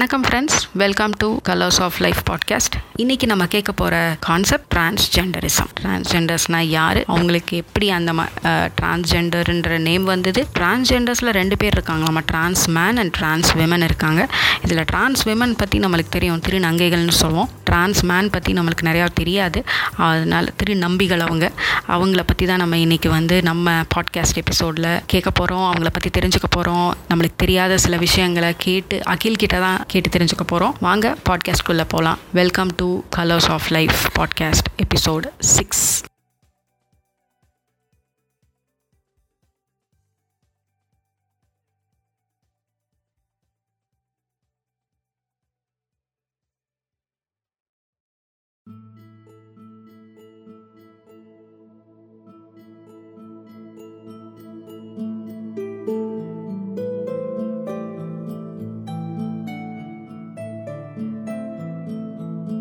வணக்கம் friends welcome to colours of life podcast இன்னைக்கு நம்ம கேட்க போகிற கான்செப்ட் டிரான்ஸ்ஜெண்டரிசம் டிரான்ஸ்ஜெண்டர்ஸ்னால் யார்? அவங்களுக்கு எப்படி அந்த டிரான்ஸ்ஜெண்டர்ன்ற நேம் வந்தது? டிரான்ஸ்ஜெண்டர்ஸில் ரெண்டு பேர் இருக்காங்க. நம்ம trans man and trans women இருக்காங்க. இதில் டிரான்ஸ் விமன் பற்றி நம்மளுக்கு தெரியும். திருநங்கைகள்னு சொல்லுவோம். டிரான்ஸ் மேன் பற்றி நம்மளுக்கு நிறையா தெரியாது. அதனால் திருநம்பிகள் அவங்க. அவங்கள பற்றி தான் நம்ம இன்றைக்கி வந்து நம்ம பாட்காஸ்ட் எபிசோடில் கேட்க போகிறோம் அவங்கள பற்றி தெரிஞ்சுக்க போகிறோம் நம்மளுக்கு தெரியாத சில விஷயங்களை கேட்டு அகில் கிட்ட தான் கேட்டு தெரிஞ்சுக்க போகிறோம் வாங்க பாட்காஸ்ட்குள்ளே போகலாம் welcome to colours of life podcast episode six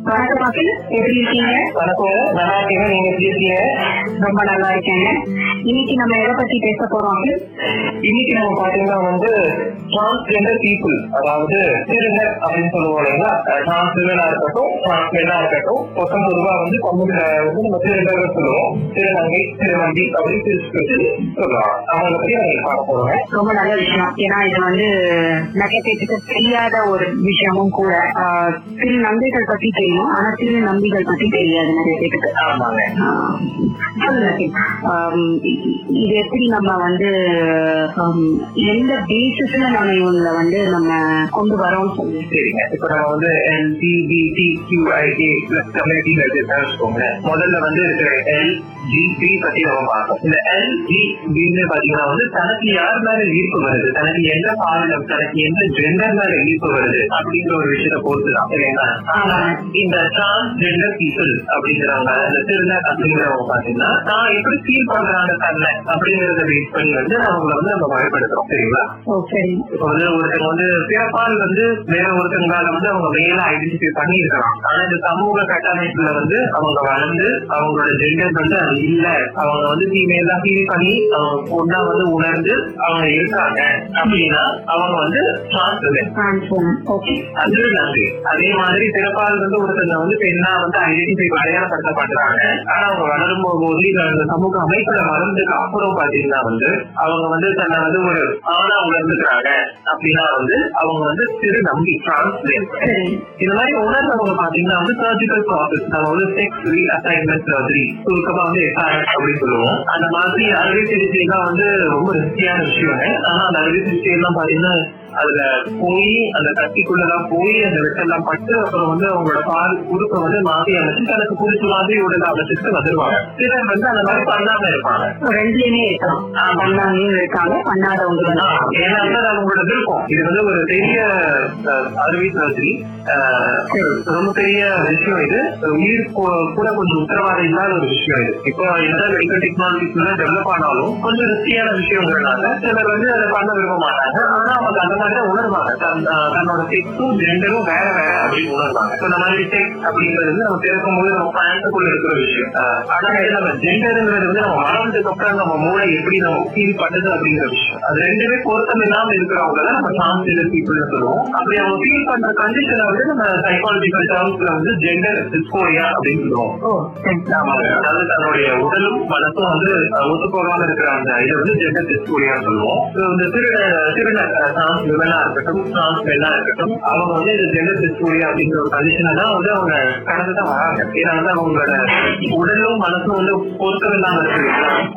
வணக்கம் மக்கள் எப்படி இருக்கீங்க? வணக்கம் நல்லா இருக்கீங்க. நீங்க எப்படி இருக்கீங்க? ரொம்ப நல்லா இருக்கேங்க. இன்னைக்கு நம்ம எதை பத்தி பேச போறோம்? இன்னைக்கு நம்ம பாத்தீங்கன்னா வந்து டிரான்ஸ்ஜெண்டர் பீப்புள் அதாவது திருநர் அப்படின்னு சொல்லுவோம் இல்லைங்களா? டிரான்ஸ்ஜெண்டரா இருக்கட்டும் டிரான்ஸ்மெண்டா இருக்கட்டும் மொத்தம் பொதுவா வந்து வந்து நம்ம திருநர் சொல்லுவோம். திருநங்கை திருநம்பி அப்படின்னு பிரிச்சு சொல்லுவாங்க. அவங்கள பத்தி அவங்க பார்க்க போறோங்க. ரொம்ப நல்ல விஷயம். ஏன்னா இது வந்து நிறைய பேருக்கு தெரியாத ஒரு விஷயமும் கூட ஆஹ், திரு நம்பிகள் பத்தி தெரியும். ஆனா திரு நம்பிகள் பத்தி தெரியாது. நிறைய பேருக்கு இது எப்படி நம்ம வந்து எந்த பேசிஸ்ல நம்ம இவங்களை வந்து நம்ம கொண்டு வரோம்னு சொல்லி சரிங்க. இப்ப நம்ம வந்து எல்ஜிபிடி கியூஐஏ பிளஸ் கம்யூனிட்டின்னு முதல்ல வந்து இருக்கிற எல் ஜி பத்தி நம்ம பார்ப்போம். இந்த எல் ஜி பாத்தீங்கன்னா வந்து தனக்கு யார் மேல ஈர்ப்பு வருது? தனக்கு எந்த பாலினம் தனக்கு எந்த ஜெண்டர் மேல ஈர்ப்பு வருது? அப்படிங்கிற ஒரு விஷயத்தை பொறுத்து தான். இல்லைங்களா இந்த டிரான்ஸ்ஜெண்டர் பீப்புள் அப்படிங்கிறவங்க இந்த திருநர் அப்படிங்கிறவங்க பாத்தீங்கன்னா நான் எப்படி ஃபீல் பண்றாங்க தன்னை அப்படிங்கறத பேஸ் பண்ணி வந்து அவங்களை வந்து நம்ம வகைப்படுத்துறோம். சரிங்களா? இப்ப வந்து ஒருத்தங்க வந்து பிறப்பால் வந்து வேற ஒருத்தங்களால வந்து அவங்க மேல ஐடென்டிஃபை பண்ணி இருக்கலாம் ஆனா இந்த சமூக கட்டமைப்புல வந்து அவங்க வளர்ந்து அவங்களோட ஜெண்டர் வந்து இல்ல. அவங்க வந்து ஃபீமேலா ஃபீல் பண்ணி பொண்ணா வந்து உணர்ந்து அவங்க இருக்காங்க அப்படின்னா அவங்க வந்து அது நன்றி. அதே மாதிரி பிறப்பால் வந்து ஒருத்தங்க வந்து பெண்ணா வந்து ஐடென்டிஃபை அடையாளப்படுத்தப்படுறாங்க ஆனா அவங்க வளரும் போது இந்த சமூக அமைப்புல வளர்ந்ததுக்கு அப்புறம் பாத்தீங்கன்னா வந்து அவங்க வந்து தன்னை வந்து ஒரு ஆணா உணர்ந்துக்கிறாங்க அப்படின்னா வந்து அவங்க வந்து திரு நம்பி டிரான்ஸ்லேட் இந்த மாதிரி உணர்ந்தவங்க பாத்தீங்கன்னா வந்து சர்ஜிக்கல் ப்ராசஸ் நம்ம வந்து செக்ஸ் ரீ அசைன்மெண்ட் சர்ஜரி சுருக்கமா வந்து எஸ்ஆர்எஸ் அப்படின்னு சொல்லுவோம். அந்த மாதிரி அறுவை சிகிச்சை எல்லாம் வந்து ரொம்ப ரிஸ்கியான விஷயம். ஆனா அந்த அறுவை சிகிச்சை எல்லாம் பாத்தீங்கன்னா அதுல போய் அந்த கத்திக்குள்ளதான் போய் அந்த வெட்டெல்லாம் பட்டு அப்புறம் வந்து அவங்களோட பால் உறுப்பை வந்து மாத்தி அமைச்சு தனக்கு புடிச்ச மாதிரி உடலை அமைச்சிட்டு வந்துருவாங்க. சிலர் வந்து அந்த மாதிரி பண்ணாம இருப்பாங்க. ரெண்டுலயுமே இருக்கலாம். பண்ணாமையும் இருக்காங்க பண்ணாதவங்க ஏன்னா வந்து அவங்களோட விருப்பம். இது வந்து ஒரு பெரிய அறுவை சர்ஜரி ரொம்ப பெரிய விஷயம் இது. உயிர் கூட கொஞ்சம் உத்தரவாதம் இல்லாத ஒரு விஷயம் இது. இப்போ என்னதான் மெடிக்கல் டெக்னாலஜிஸ் டெவலப் ஆனாலும் கொஞ்சம் ரிஸ்கியான விஷயங்கிறனால சிலர் வந்து அதை பண்ண விரும்ப மாட்டாங்க. ஆனா அவங்க அந்த தான் உணர்வாங்க தன்னோட செக்ஸும் ஜெண்டரும் வேற வேற அப்படின்னு உணர்வாங்க. இப்போ இந்த மாதிரி செக்ஸ் அப்படிங்கிறது நம்ம பிறக்கும் போது நம்ம பயணத்துக்குள்ள இருக்கிற விஷயம். ஆனா இது நம்ம ஜெண்டருங்கிறது வந்து நம்ம வளர்ந்ததுக்கு அப்புறம் நம்ம மூளை எப்படி நம்ம ஃபீல் பண்ணுது அப்படிங்கிற விஷயம். அது ரெண்டுமே பொருத்தம் இல்லாம இருக்கிறவங்க தான் நம்ம டிரான்ஸ்ஜெண்டர் பீப்புள் சொல்லுவோம். அப்படி அவங்க ஃபீல் பண்ற கண்டிஷனை வந்து நம்ம சைக்காலஜிக்கல் டேர்ம்ஸ்ல வந்து ஜெண்டர் டிஸ்போரியா அப்படின்னு சொல்லுவோம். அதாவது தன்னுடைய உடலும் மனசும் வந்து ஒத்து போகாம இருக்கிற அந்த இதை வந்து ஜெண்டர் டிஸ்போரியா சொல்லுவோம். இந்த திருட திருட டிரான்ஸ் விமனா இருக்கட்டும் டிரான்ஸ் மென்னா இருக்கட்டும் அவங்க வந்து இது ஜெண்டர் டிஸ்போரியா அப்படிங்கிற ஒரு கண்டிஷனை தான் வந்து அவங்க கடந்து தான் வராங்க. ஏன்னா வந்து அவங்களோட உடலும் மனசும் வந்து பொருத்தம் இருக்கு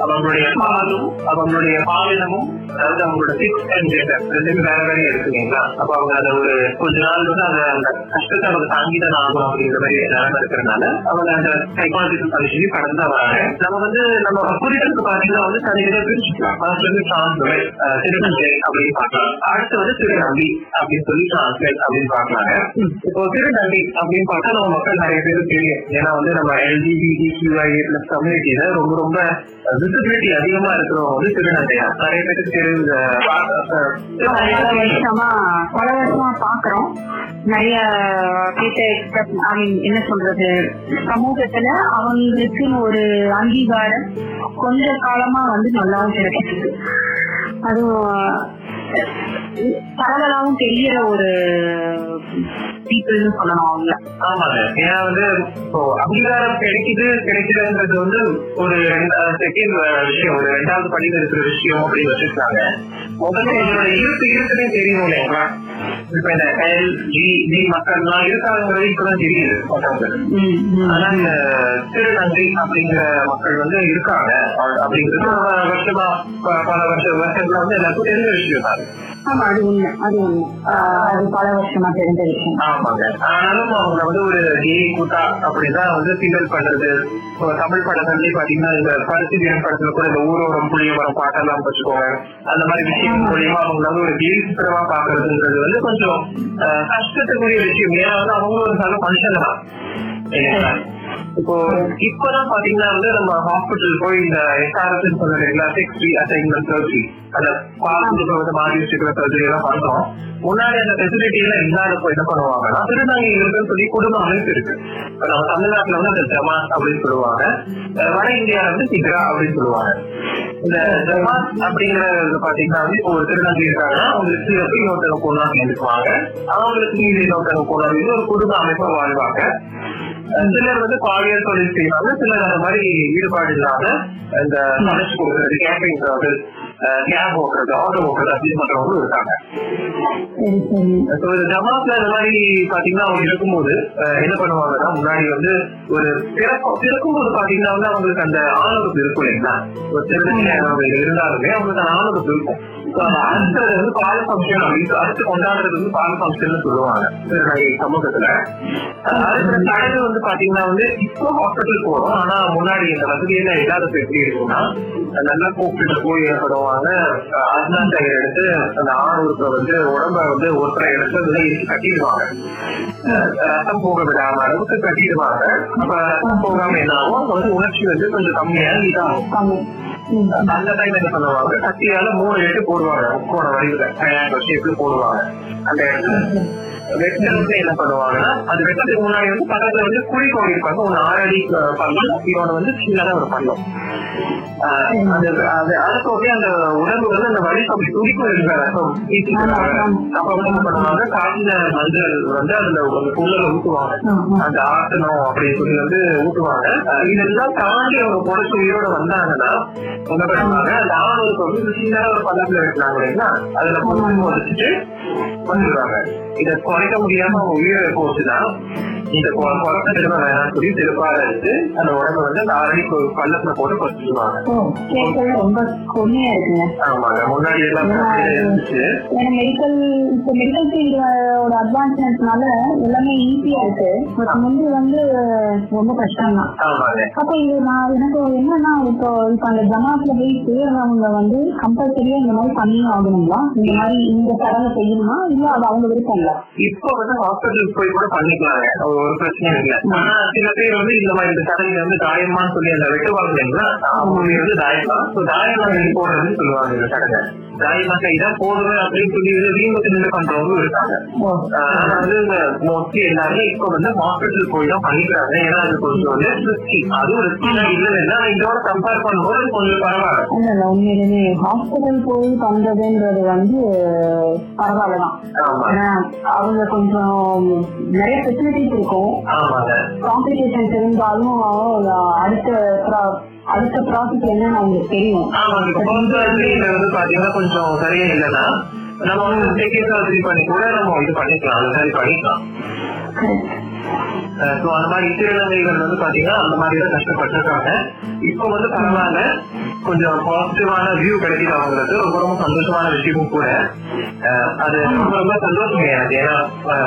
அவங்களுடைய பாலும் அவங்களுடைய பாலினமும் அதாவது அவங்களோட சிக்ஸ் அண்ட் ஜெண்டர் ரெண்டுமே வேற வேற இருக்குங்களா அப்ப அவங்க அதை ஒரு கொஞ்ச நாள் வந்து அந்த அந்த கஷ்டத்தை அவங்க தாங்கிதான் ஆகும் அப்படிங்கிற மாதிரி நிலைமை இருக்கிறதுனால அவங்க அந்த சைக்காலஜிக்கல் கண்டிஷனையும் கடந்து தான் வராங்க. நம்ம வந்து நம்ம புரிதலுக்கு பாத்தீங்கன்னா வந்து தனித்தனியா பிரிச்சுக்கலாம். ஃபர்ஸ்ட் வந்து அப்படின்னு பார்க்கலாம். அடுத்து வந்து திருநம்பி அப்படின்னு சொல்லி டிரான்ஸ்லேட் அப்படின்னு பாக்குறாங்க இப்போ திருநங்கை அப்படின்னு பார்த்தா நம்ம மக்கள் நிறைய பேருக்கு தெரியும். ஏன்னா வந்து நம்ம எல்ஜிபிடி கியூஐஏ பிளஸ் கம்யூனிட்டியில ரொம்ப ரொம்ப விசிபிலிட்டி அதிகமா இருக்கிறவங்க வந்து திருநங்கையா நிறைய பேருக்கு தெரியுது பல வருஷமா பல வருஷமா பாக்குறோம் நிறைய ஐ மீன் என்ன சொல்றது சமூகத்துல அவங்களுக்குன்னு ஒரு அங்கீகாரம் கொஞ்ச காலமா வந்து நல்லாவும் கிடைச்சிருக்கு. அதுவும் பரவலாவும் தெரியற ஒரு பீப்புள்னு சொல்லணும் அவங்க. ஆமாங்க. ஏன்னா வந்து இப்போ அங்கீகாரம் கிடைக்குது கிடைக்குதுன்றது வந்து ஒரு செகண்ட் விஷயம். ஒரு ரெண்டாவது படியில் இருக்கிற விஷயம் அப்படின்னு வச்சிருக்காங்க. முதல்ல இதோட இருக்கு இருக்குன்னே தெரியும் இல்லைங்களா இப்ப இந்த எல் ஜி ஜி மக்கள்லாம் இருக்காங்கிறது இப்பதான் தெரியுது. ஆனா இந்த திருநங்கை அப்படிங்கிற மக்கள் வந்து இருக்காங்க. அப்படிங்கிறது பல வருஷமா பல வருஷ வருஷங்களா வந்து எல்லாருக்கும் தெரிஞ்ச விஷயம் தான் ஆமா அது உண்மை அது உண்மை. அது பல வருஷமா தெரிஞ்ச விஷயம் ஆமாங்க. ஆனாலும் அவங்க வந்து ஒரு கே கூட்டா அப்படிதான் வந்து கிண்டல் பண்றது. தமிழ் படங்கள்லயே பாத்தீங்கன்னா இந்த பருத்தி வீரன் படத்துல கூட இந்த ஊரோரம் புளியமரம் பாட்டெல்லாம் வச்சுக்கோங்க. அந்த மாதிரி விஷயம் மூலியமா அவங்க வந்து ஒரு கேலி சித்திரமா பாக்குறதுன்றது வந்து கொஞ்சம் கஷ்டத்துக்குரிய விஷயம். ஏன்னா வந்து அவங்க ஒரு நல்ல மனுஷன் தான். இப்போ இப்பதான் பாத்தீங்கன்னா வந்து நம்ம ஹாஸ்பிட்டல் போய் இந்த எஸ்ஆர்எஸ் சொல்ற செக்ஸ் ஃப்ரீ அசைன்மெண்ட் சர்ஜரி அந்த பால் மாறி வச்சுக்கிற சர்ஜரி எல்லாம் பண்றோம். முன்னாடி அந்த ஃபெசிலிட்டி எல்லாம் இல்லாதப்போ என்ன பண்ணுவாங்கன்னா திருநங்கைகளுக்குன்னு சொல்லி குடும்ப அமைப்பு இருக்கு. இப்ப நம்ம தமிழ்நாட்டுல வந்து அந்த ஜமாத் அப்படின்னு சொல்லுவாங்க. வட இந்தியால வந்து சிக்ரா அப்படின்னு சொல்லுவாங்க. இந்த ஜமாத் அப்படிங்கறது பாத்தீங்கன்னா வந்து ஒரு திருநங்கை இருக்காங்கன்னா அவங்களுக்கு கீழே போய் இன்னொருத்தவங்க கொண்டாந்து சேர்ந்துக்குவாங்க. அவங்களுக்கு கீழே இன்னொருத்தவங்க கொண்டாந்து ஒரு குடும்ப அமைப்பா வாழ்வாங்க. சிலர் வந்து பாலியல் தொழில் செய்வாங்க சிலர் அந்த மாதிரி ஈடுபாடு இல்லாம இந்த சமைச்சு கொடுக்கறது கேம்பிங் கேப் ஓட்டுறது ஆர்டர் ஓட்டுறது அப்படின்னு பண்றவங்களும் இருக்காங்க சரி இந்த ஜமாத்ல இந்த மாதிரி பாத்தீங்கன்னா அவங்க இருக்கும்போது அஹ், என்ன பண்ணுவாங்கன்னா முன்னாடி வந்து ஒரு பிறக்கும் பிறக்கும் போது பாத்தீங்கன்னா வந்து அவங்களுக்கு அந்த ஆணுறுப்பு இருக்கும் இல்லைங்களா? ஒரு திருநங்கை அவங்க இருந்தாலுமே அவங்களுக்கு அந்த ஆணுறுப்பு இருக்கும். அந்த அடுத்தது வந்து பால் ஃபங்க்ஷன் அப்படின்னு அடுத்து கொண்டாடுறது வந்து பால் ஃபங்க்ஷன் சொல்லுவாங்க. திருநங்கை சமூகத்துல. அஹ், அடுத்த சடங்கு வந்து பாத்தீங்கன்னா வந்து இப்போ ஹாஸ்பிட்டல் போறோம். ஆனா முன்னாடி இந்த வசதியெல்லாம் இல்லாதப்ப எப்படி இருக்கும்னா நல்லா கூப்பிட்டு போய் ஏற்படும். பண்ணுவாங்க அர்ஜுனா டயர் எடுத்து அந்த ஆணுறுப்பை வந்து உடம்ப வந்து ஒருத்தரை எடுத்து அதுல கட்டிடுவாங்க. ரத்தம் போக விடாம அளவுக்கு கட்டிடுவாங்க. அப்ப ரத்தம் போகாம என்ன ஆகும் வந்து உணர்ச்சி வந்து கொஞ்சம் கம்மியா இதாகும். அந்த டைம் என்ன பண்ணுவாங்க? கத்தியால மூணு எட்டு போடுவாங்க. முக்கோண வடிவுல. ட்ரையாங்கிள் ஷேப்ல போடுவாங்க. அந்த இடத்துல. வெட்டலுக்கு என்ன பண்ணுவாங்கன்னா அது வெட்டத்துக்கு முன்னாடி வந்து பக்கத்துல வந்து குழி கோடி இருப்பாங்க ஒன்னு ஆறு அடி பள்ளம் வந்து சின்னதா ஒரு பள்ளம் ஆஹ், அது அது அதுக்கு அந்த உடம்பு வந்து அந்த வலி அப்படி துடிக்கும் இருக்கிற ரத்தம் ஈட்டிக்கிறாங்க. அப்ப வந்து என்ன பண்ணுவாங்க? காய்ந்த மஞ்சள் வந்து அதுல ஒரு புல்லல ஊத்துவாங்க. அந்த ஆசனம் அப்படின்னு சொல்லி வந்து ஊட்டுவாங்க இதெல்லாம் தாண்டி அவங்க உயிரோட வந்தாங்கன்னா என்ன பண்ணுவாங்க? அந்த வந்து சின்னதா ஒரு பள்ளத்துல வைக்கிறாங்க இல்லைங்களா? அதுல பொண்ணு வச்சுட்டு வந்துடுவாங்க இதை குறைக்க முடியாம அவங்க உயிரை போச்சுன்னா இந்த திரும்ப வேணாம்னு சொல்லி திருப்பாத எடுத்து அந்த உடம்பை வந்து அந்த ஆறடி பள்ளத்துல போட்டு கேட்கவே ரொம்ப கொடுமையா இருக்குங்க. ஆமாங்க முன்னாடி எல்லாம் இருந்துச்சு. ஏன்னா மெடிக்கல் இப்ப மெடிக்கல் ஃபீல்டோட அட்வான்ஸ்மெண்ட்னால எல்லாமே ஈஸியா இருக்கு. பட் முந்தி வந்து ரொம்ப கஷ்டம் தான். அப்ப இது நான் எனக்கு என்னன்னா இப்போ இப்ப அந்த ஜமாத்ல போய் சேர்றவங்க வந்து கம்பல்சரியா இந்த மாதிரி பண்ணியே ஆகணுங்களா? இந்த மாதிரி இந்த சடங்கு செய்யணுமா? இல்ல அது அவங்க விருப்பம் இல்ல? இப்போ வந்து ஹாஸ்பிட்டலுக்கு போய் கூட பண்ணிக்கலாங்க. ஒரு பிரச்சனையும் இல்லை. ஆனா சில பேர் வந்து இந்த மாதிரி இந்த சடங்கு வந்து தாயமான்னு சொல்லி அந்த வெட்டுவாங்க இல்லைங்களா? அவங்க வந்து தாயமா ஸோ தாயமா சொல்லி போடுறதுன்னு சொல்லுவாங்க இந்த சடங்கை தாயமா இதான் போடுவேன் அப்படின்னு சொல்லி வீம்புக்கு நின்று பண்றவங்களும் இருக்காங்க. ஆனா வந்து மோஸ்ட்லி எல்லாருமே இப்போ வந்து ஹாஸ்பிட்டல் போய் தான் பண்ணிக்கிறாங்க. ஏன்னா அது கொஞ்சம் வந்து ரிஸ்கி அதுவும் ரிஸ்கினா இல்லைன்னா இதோட கம்பேர் பண்ணும்போது கொஞ்சம் பரவாயில்ல. இல்ல இல்ல உண்மையிலுமே ஹாஸ்பிட்டல் போய் பண்றதுன்றது வந்து பரவாயில்லதான் ஏன்னா அவங்க கொஞ்சம் நிறைய ஃபெசிலிட்டிஸ் இருக்கும். காம்ப்ளிகேஷன்ஸ் இருந்தாலும் அடுத்த அடுத்த ப்ராசஸ் என்னன்னு அவங்களுக்கு தெரியும். கொஞ்சம் சரியா இல்லைன்னா நம்ம வந்து டேக்கே சர்ஜரி பண்ணி கூட நம்ம இது பண்ணிக்கலாம். அது சரி பண்ணிக்கலாம். ஸோ அந்த மாதிரி திருநங்கைகள் வந்து பாத்தீங்கன்னா அந்த மாதிரி தான் கஷ்டப்பட்டிருக்காங்க. இப்போ வந்து பரவாயில்ல. கொஞ்சம் பாசிட்டிவான வியூ கிடைக்குது அவங்களுக்கு. ரொம்ப ரொம்ப சந்தோஷமான விஷயமும் கூட. அது ரொம்ப ரொம்ப சந்தோஷம் எனக்கு ஏன்னா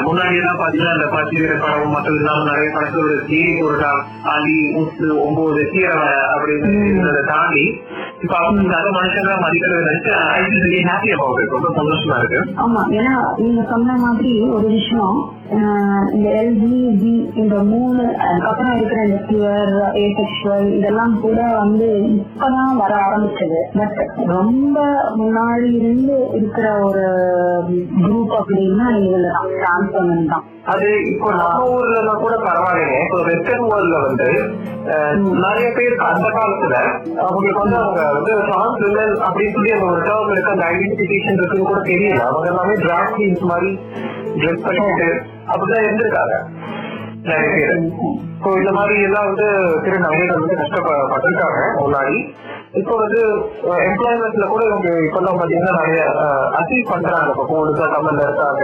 முன்னாடி எல்லாம் பாத்தீங்கன்னா அந்த பத்து வீர படம் மட்டும் இல்லாம நிறைய ஒரு கீரி பொருட்டா ஆலி முத்து ஒன்பது கீரை அப்படின்னு தாண்டி இப்ப அவங்க நல்ல மனுஷங்களா மதிக்கிறது நினைச்சு ஐ ஹாப்பி அபவுட் ரொம்ப சந்தோஷமா இருக்கு. ஆமா ஏன்னா நீங்க சொன்ன மாதிரி ஒரு விஷயம் இந்த எல்ஜிபி இந்த மூணு அதுக்கப்புறம் இருக்கிற இந்த பியர் ஏசெக்சுவல் இதெல்லாம் கூட வந்து இப்பதான் வர ஆரம்பிச்சது. பட் ரொம்ப முன்னாடி இருந்து இருக்கிற ஒரு குரூப் அப்படின்னா இதுல தான் டிரான்ஸ்பர்மன் தான். அது இப்போ நம்ம ஊர்ல கூட பரவாயில்லைங்க இப்போ வெஸ்டர்ன் வேர்ல்ட்ல வந்து நிறைய பேருக்கு அந்த காலத்துல அவங்களுக்கு வந்து அவங்க வந்து டிரான்ஸ் விமன் அப்படின்னு சொல்லி அந்த ஒரு டேர்ம் இருக்கு. அந்த ஐடென்டிபிகேஷன் இருக்குன்னு கூட தெரியல. அவங்க எல்லாமே டிராக் மாதிரி ட்ரெஸ் பண்ணிட்டு அப்படிதான் இருந்திருக்காங்க நிறைய பேர் ஸோ இந்த மாதிரி எல்லாம் வந்து திரு நகைகள் வந்து கஷ்டப்பட்டிருக்காங்க முன்னாடி. இப்போ வந்து எம்ப்ளாய்மெண்ட்ல கூட இவங்க இப்பெல்லாம் பாத்தீங்கன்னா நிறைய அச்சீவ் பண்றாங்க. இப்போ போலீஸா கம்பெனில இருக்காங்க.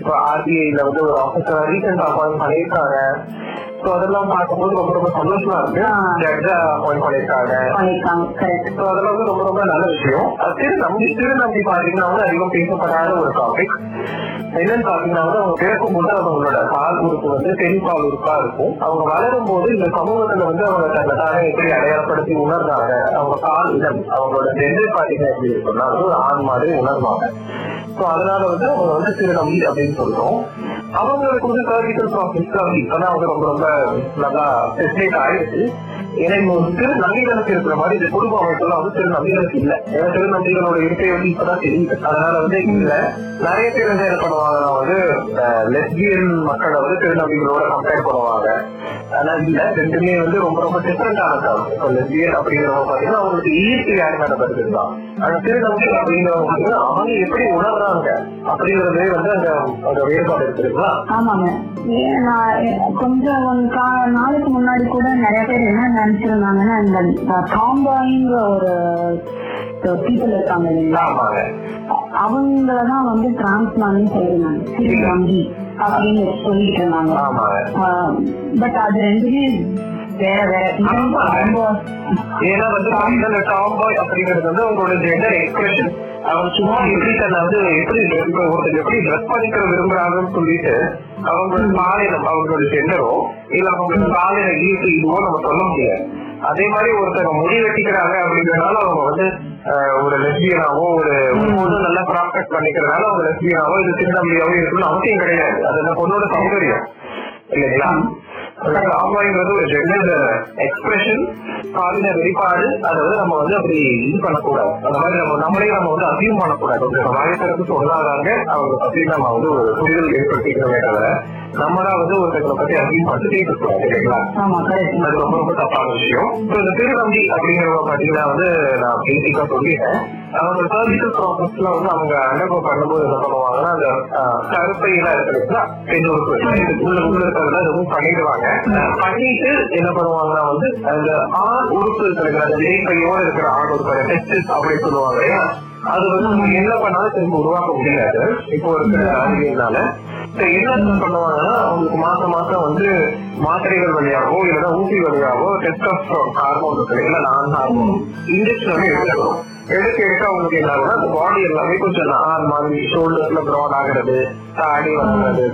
இப்போ ஆர்பிஐல வந்து ஒரு ஆஃபீஸர் ரீசெண்ட் அப்பாயிண்ட் பண்ணியிருக்காங்க. ஸோ அதெல்லாம் பார்க்கும்போது ரொம்ப ரொம்ப சந்தோஷமா இருக்கு. ஜட்ஜா அப்பாயிண்ட் பண்ணியிருக்காங்க. ஸோ அதெல்லாம் வந்து ரொம்ப ரொம்ப நல்ல விஷயம். அது திருநம்பி திருநம்பி பாத்தீங்கன்னா வந்து அதிகம் பேசப்படாத ஒரு டாபிக் என்னன்னு பாத்தீங்கன்னா வந்து அவங்க பிறக்கும் போது அவங்களோட பால் உறுப்பு வந்து பெண் பால் உறுப்பா இருக்கும். அவங்க வளரும் போது இந்த சமூகத்துல வந்து அவங்க தன்னை தானே எப்படி அடையாளப்படுத்தி உணர்றாங்க அவங்க பால் இடம் அவங்களோட ஜெண்டர் பாத்தீங்க எப்படி இருக்கும்னா வந்து ஒரு ஆண் மாதிரி உணர்வாங்க. ஸோ அதனால வந்து அவங்க வந்து திருநம்பி அப்படின்னு சொல்றோம். அவங்களுக்கு வந்து சர்விக்கல் ப்ராசஸ் வந்து இப்பதான் வந்து ரொம்ப ரொம்ப நல்லா ஃபெசிலேட் ஆயிருக்கு. ஏன்னா இப்போ வந்து நம்பிகளுக்கு இருக்கிற மாதிரி இந்த குடும்ப அமைப்புலாம் வந்து திரு நம்பிகளுக்கு இல்ல. ஏன்னா திரு நம்பிகளோட இருக்கை வந்து இப்பதான் தெரியுது. அதனால வந்து இல்ல. நிறைய பேர் வந்து என்ன பண்ணுவாங்கன்னா வந்து லெஸ்பியன் மக்களை வந்து திருநம்பிகளோட கம்பேர் பண்ணுவாங்க. ஆனா இல்ல ரெண்டுமே வந்து ரொம்ப ரொம்ப டிஃபரெண்டான காலம் இப்போ லெஸ்பியன் அப்படிங்கிறவங்க பாத்தீங்கன்னா அவங்களுக்கு ஈர்ப்பு யார் மேல வருது தான் ஆனா திருநங்கை அப்படிங்கிறவங்க பாத்தீங்கன்னா அவங்க எப்படி உணர்றாங்க அப்படிங்கறதே வந்து அந்த அந்த வேறுபாடு இருக்குதுங்களா? ஆமாங்க. கொஞ்சம் கா- நாளுக்கு முன்னாடி கூட நிறைய பேர் என்ன நினைச்சிருந்தாங்கன்னா இந்த டாம்பாய்ங்கிற ஒரு பீப்புள் இருக்காங்க இல்லைங்களா? அவங்களதான் வந்து டிரான்ஸ்மான்னு சொல்லிருந்தாங்க அப்படின்னு சொல்லிட்டு இருந்தாங்க. பட் அது ரெண்டுமே வேற வேற. இது ஆமா. ரொம்ப ஏன்னா வந்து பாத்தீங்கன்னா டாம் பாய் அப்படிங்கிறது வந்து அவங்களோட ஜெண்டர் எக்ஸ்பிரஷன் அவன் சும்மா எப்படி தன்னை வந்து எப்படி ஒருத்தர் எப்படி ட்ரெஸ் பண்ணிக்கிற விரும்புறாங்கன்னு சொல்லிட்டு அவங்களோட பாலினம் அவங்களோட ஜெண்டரோ இல்ல அவங்களோட பாலின ஈர்ப்பு இதுவோ நம்ம சொல்ல முடியாது. அதே மாதிரி ஒருத்தர் முடி வெட்டிக்கிறாங்க அப்படிங்கறதுனால அவங்க வந்து ஒரு லெஸ்பியனாவோ ஒரு பொண்ணு நல்லா ப்ராக்டஸ் பண்ணிக்கிறதுனால அவங்க லெஸ்பியனாவோ இது திருநம்பியாவோ இருக்கணும்னு அவசியம் கிடையாது. அது அந்த பொண்ணோட சௌகரியம். இல்லைங்களா? ஆமாங்கிறது ஒரு ஜெண்டர் எக்ஸ்பிரஷன் பாலின வெளிப்பாடு அதை வந்து நம்ம வந்து அப்படி இது பண்ணக்கூடாது. அந்த மாதிரி நம்ம நம்மளே நம்ம வந்து அசியம் பண்ணக்கூடாது. ஒரு வாயத்திற்கு சொல்லாதாங்க அவங்க பத்தி நம்ம வந்து ஒரு புரிதல் ஏற்படுத்திக்கிறோமே தவிர நம்ம தான் வந்து ஒருத்தங்களை பத்தி இல்லைங்களா? ஆமா கரெக்ட் அது ரொம்ப ரொம்ப தப்பான விஷயம். இந்த திருநம்பி அப்படிங்கிறவங்க பாத்தீங்கன்னா வந்து நான் பேசிக்கா சொல்லிட்டேன். அவங்க சர்ஜிக்கல் ப்ராசஸ்ல வந்து அவங்க அண்டர்கோ பண்ணும்போது என்ன பண்ணுவாங்கன்னா அந்த கருப்பை எல்லாம் இருக்குங்களா பெண் உறுப்பு உள்ள உள்ள இருக்கிறதுல ரிமூவ் பண்ணிடுவாங்க. பண்ணிட்டு என்ன பண்ணுவாங்கன்னா வந்து அந்த ஆண் உறுப்பு இருக்கிற அந்த விதைப்பையோட இருக்கிற ஆண் உறுப்பு டெஸ்டிஸ் அப்படின்னு சொல்லுவாங்க? அது வந்து நம்ம என்ன பண்ணாலும் திரும்ப உருவாக்க முடியாது. இப்போ இருக்கிற அறிவியல்னால. So, என்ன பண்ணுவாங்கன்னா அவங்களுக்கு மாசம் மாசம் வந்து மாத்திரைகள் வழியாகவோ இல்லைன்னா ஊசி வழியாகவோ டெஸ்டோஸ்டரோன் ஹார்மோன் இருக்கு இல்ல நான் ஹார்மோன் இன்ஜெக்ஷன் வந்து எடுத்துக்கணும் எடுக்க எடுக்க அவங்களுக்கு என்ன ஆகும்னா பாடி எல்லாமே கொஞ்சம் நான் மாதிரி ஷோல்டர்ஸ்ல ப்ராட் ஆகுறது தாடி வளர்றது.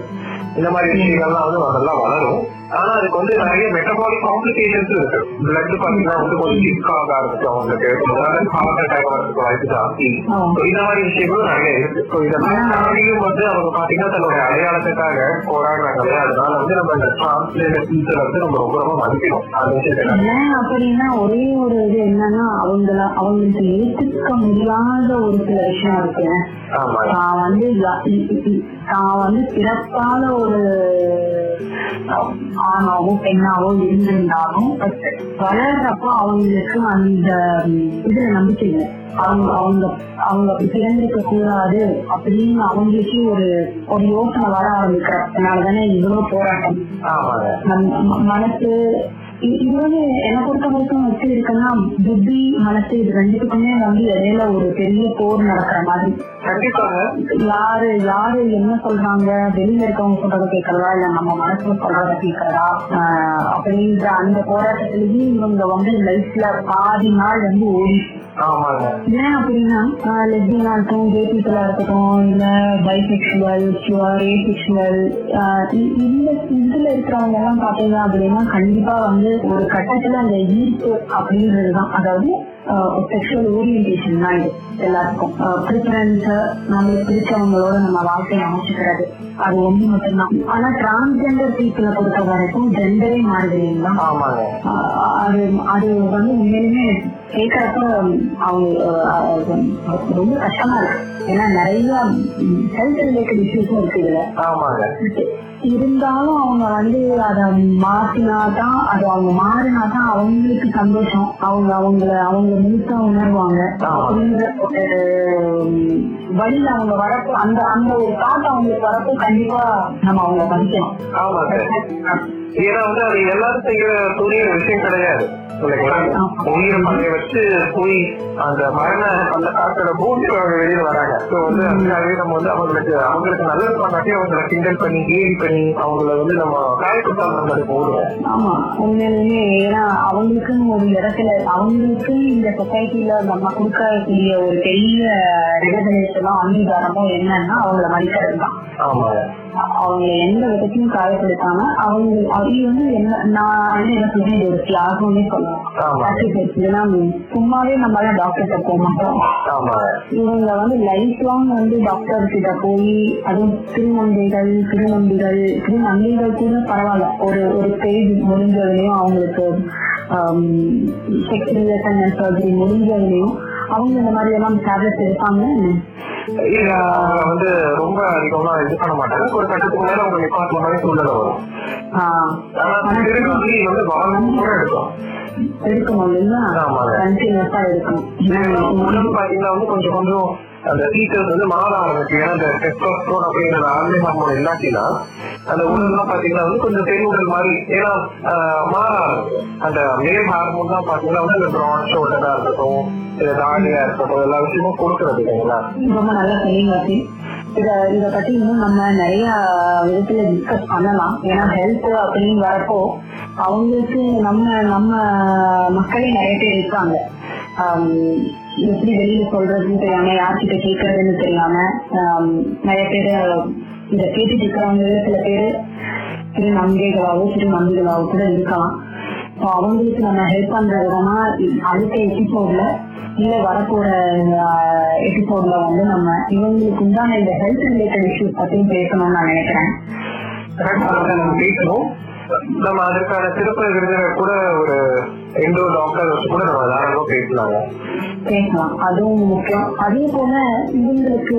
இந்த மாதிரி விஷயங்கள்லாம் வந்து நல்லா வளரும். ஆனா அதுக்கு வந்து நிறைய மெட்டபாலிக் காம்ப்ளிகேஷன்ஸ் இருக்கு. பிளட் பாத்தீங்கன்னா வந்து கொஞ்சம் திக் ஆக ஆரம்பிக்கும் அவங்களுக்கு ஹார்ட் அட்டாக் வரதுக்கு வாய்ப்பு ஜாஸ்தி. இந்த மாதிரி விஷயங்களும் நிறைய இருக்கு. So, இதெல்லாம் தாண்டியும் வந்து அவங்க பாத்தீங்கன்னா தன்னுடைய அடையாளத்துக்காக போராடுறாங்க இல்லையா அதனால வந்து நம்ம இந்த டிரான்ஸ்லேட்டர் வந்து நம்ம ரொம்ப ரொம்ப மதிக்கணும். அந்த விஷயத்தை அப்படின்னா ஒரே ஒரு இது என்னன்னா அவங்கள அவங்களுக்கு ஏத்துக்க முடியாத ஒரு சில விஷயம் இருக்கு. ஆமா வந்து தான் வந்து பிறப்பால ஒரு ஆணாவோ பெண்ணாவோ இருந்திருந்தாலும் but வளர்றப்போ அவங்களுக்கு அந்த இதுல நம்பிக்கை இல்லை. அவங்க அவங்க அவங்க பிறந்திருக்க கூடாது அப்படின்னு அவங்களுக்கே ஒரு ஒரு யோசனை வர ஆரம்பிக்கிறதுனால தானே இவ்வளவு போராட்டம். மனசு இது வந்து என்னை பொறுத்த வரைக்கும் எப்படி இருக்குன்னா புத்தி மனசு இது ரெண்டுத்துக்குமே வந்து இடையில ஒரு பெரிய போர் நடக்கிற மாதிரி. யாரு யாரு என்ன சொல்றாங்க வெளியில இருக்கவங்க சொல்றத கேட்கறதா இல்ல நம்ம மனசுல சொல்றத கேட்கறதா அப்படின்ற அந்த போராட்டத்திலேயே இவங்க வந்து லைஃப்ல பாதி நாள் வந்து ஓடி ஏன் அப்படின்னா லெஸ்பியனா இருக்கட்டும் கே பீப்புளா இருக்கட்டும் இல்ல பைசெக்சுவல் ரே செக்சுவல் இந்த இதுல இருக்கிறவங்க எல்லாம் பாத்தீங்க அப்படின்னா கண்டிப்பா வந்து ஒரு கட்டத்துல அந்த ஈர்ப்பு அப்படின்றதுதான். அதாவது செக்ஷுவல் ஓரியன்டேஷன் தான் இது எல்லாருக்கும் ப்ரிஃபரன்ஸ் நம்மளுக்கு பிடிச்சவங்களோட நம்ம வாழ்க்கையை அமைச்சுக்கிறது. அது ஒண்ணு மட்டும்தான். ஆனா டிரான்ஸ்ஜெண்டர் பீப்புளை பொறுத்த வரைக்கும் ஜெண்டரே ஆஹ் அது அது வந்து உண்மையிலுமே கேட்கறப்ப அவங்க ரொம்ப கஷ்டமா இருக்கு. ஏன்னா நிறைய ஹெல்த் ரிலேட்டட் இஷ்யூஸும் இருக்கு இதுல. ஆமாங்க. இருந்தாலும் அவங்க வந்து அதை மாத்தினாதான் அது அவங்க மாறினாதான் அவங்களுக்கு சந்தோஷம். அவங்க அவங்கள அவங்க முழுசா உணர்வாங்க. அப்படிங்கிற வழியில அவங்க வரப்போ அந்த அந்த ஒரு தாட் அவங்களுக்கு வரப்போ கண்டிப்பா நம்ம அவங்க ஆமாங்க ஏன்னா வந்து அது எல்லாரும் செய்யற புரிய விஷயம் கிடையாது. உயிர் பங்கைய வச்சு போய் அந்த மரண அந்த காட்டோட பூமி அவங்க வெளியில வராங்க. ஸோ வந்து அதுக்காகவே நம்ம வந்து அவங்களுக்கு அவங்களுக்கு நல்லது பண்ணாட்டி அவங்களை கிண்டல் பண்ணி கேலி பண்ணி அவங்கள வந்து நம்ம போடுவோம். ஆமா உண்மையிலுமே ஏன்னா அவங்களுக்குன்னு ஒரு இடத்துல அவங்களுக்கு இந்த சொசைட்டில நம்ம கொடுக்கக்கூடிய ஒரு பெரிய ரெகனைசேஷனும் அங்கீகாரமும் என்னன்னா அவங்கள மதிக்கிறது தான் ஆமாங்க. அவங்க எந்த விதத்தையும் காயப்படுத்தாம அவங்க அது வந்து என்ன நான் வந்து என்ன இது ஒரு தியாகம்னே சொல்லலாம். சும்மாவே நம்மளால டாக்டர் போக மாட்டோம். இவங்க வந்து லைஃப் லாங் வந்து டாக்டர் கிட்ட போய் அதுவும் திருநங்கைகள் திருநம்பிகள் திருநங்கைகள் கூட பரவாயில்ல. ஒரு ஒரு ஸ்டேஜ் முடிஞ்சதுலயும் அவங்களுக்கு செக்ஸ் ரிலேஷன் சர்ஜரி முடிஞ்சதுலயும் அவங்க இந்த மாதிரி எல்லாம் டேப்லெட்ஸ் எடுப்பாங்க அவங்க வந்து ரொம்ப அதிகமா இது பண்ண மாட்டாங்க. ஒரு கட்டத்துக்கு மேல அவங்க நிப்பாட்டுற மாதிரி சூழ்நிலை வரும். திருநங்கை வந்து கூட எடுக்கும் எடுக்கணும் இல்லைங்களா. கண்டினியூஸா உடம்பு பாத்தீங்கன்னா வந்து கொஞ்சம் கொஞ்சம் அந்த ஃபீச்சர்ஸ் வந்து மாற ஆரம்பிச்சு. ஏன்னா இந்த டெஸ்டோஸ்டோன் அப்படிங்கிற ஆண்மை ஹார்மோன் இல்லாட்டினா அந்த உடல்லாம் பாத்தீங்கன்னா வந்து கொஞ்சம் பெரிய மாதிரி ஏன்னா ஆஹ், மாற ஆரம்பிச்சு. அந்த மேல் ஹார்மோன் தான் பாத்தீங்கன்னா வந்து இந்த ப்ரான் ஷோல்டரா இருக்கட்டும் இல்ல தாடியா இருக்கட்டும் எல்லா விஷயமும் கொடுக்கறது இல்லைங்களா? ரொம்ப நல்லா சொன்னீங்க இத இத பத்தி இன்னும் நம்ம நிறைய விதத்துல டிஸ்கஸ் பண்ணலாம். ஏன்னா ஹெல்த் அப்படின்னு வரப்போ அவங்களுக்கு நம்ம நம்ம மக்களே நிறைய பேர் இருக்காங்க. எப்படி வெளியில சொல்றதுன்னு தெரியாம யார்கிட்ட கேட்கறதுன்னு தெரியாம நிறைய பேர் இத கேட்டுட்டு இருக்கிறவங்க சில பேர் சிறு நம்பிக்கைகளாவோ சிறு நம்பிகளாவோ கூட இருக்கலாம். ஸோ அவங்களுக்கு நம்ம ஹெல்ப் பண்ற விதமா அடுத்த எபிசோட்ல இல்ல வரப்போற எபிசோட்ல வந்து நம்ம இவங்களுக்கு உண்டான இந்த ஹெல்த் ரிலேட்டட் இஷ்யூஸ் பத்தியும் பேசணும்னு நான் நினைக்கிறேன். பேசணும். நம்ம அதற்கான சிறப்பு விருந்தினர் கூட ஒரு இண்டோ டாக்டர் கூட நம்ம தாராளமா பேசலாங்க பேசலாம் அதுவும் முக்கியம். அதே போல இவங்களுக்கு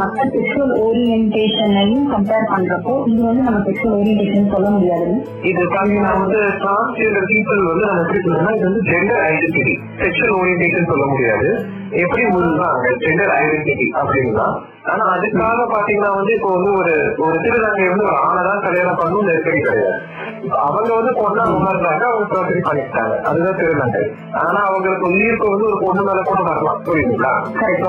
மற்ற செக்ஷுவல் ஓரியன்டேஷனையும் கம்பேர் பண்றப்போ இது வந்து நம்ம செக்ஷுவல் ஓரியன்டேஷன் சொல்ல முடியாது. இது பாத்தீங்கன்னா வந்து டிரான்ஸ்ஜெண்டர் பீப்புள் வந்து நம்ம எப்படி சொல்லணும்னா இது வந்து ஜெண்டர் ஐடென்டிட்டி செக்ஷுவல் ஓரியன்டேஷன் சொல்ல முடியாது. எப்படி முழுதாங்க ஜெண்டர் ஐடென்டிட்டி அப்படின்னா ஆனா அதுக்காக பாத்தீங்கன்னா வந்து இப்போ வந்து ஒரு ஒரு திருநங்கை வந்து ஒரு ஆணை தான் கல்யாணம் பண்ணணும் நெருக்கடி கிடையாது. அவங்க வந்து பொண்ணா உணர்ந்தாங்க அவங்க சர்ஜரி பண்ணிட்டாங்க அதுதான் திருநங்கை. ஆனா அவங்களுக்கு உயிருக்கு வந்து ஒரு பொண்ணு மேல கூட வரலாம். புரியுதுங்களா?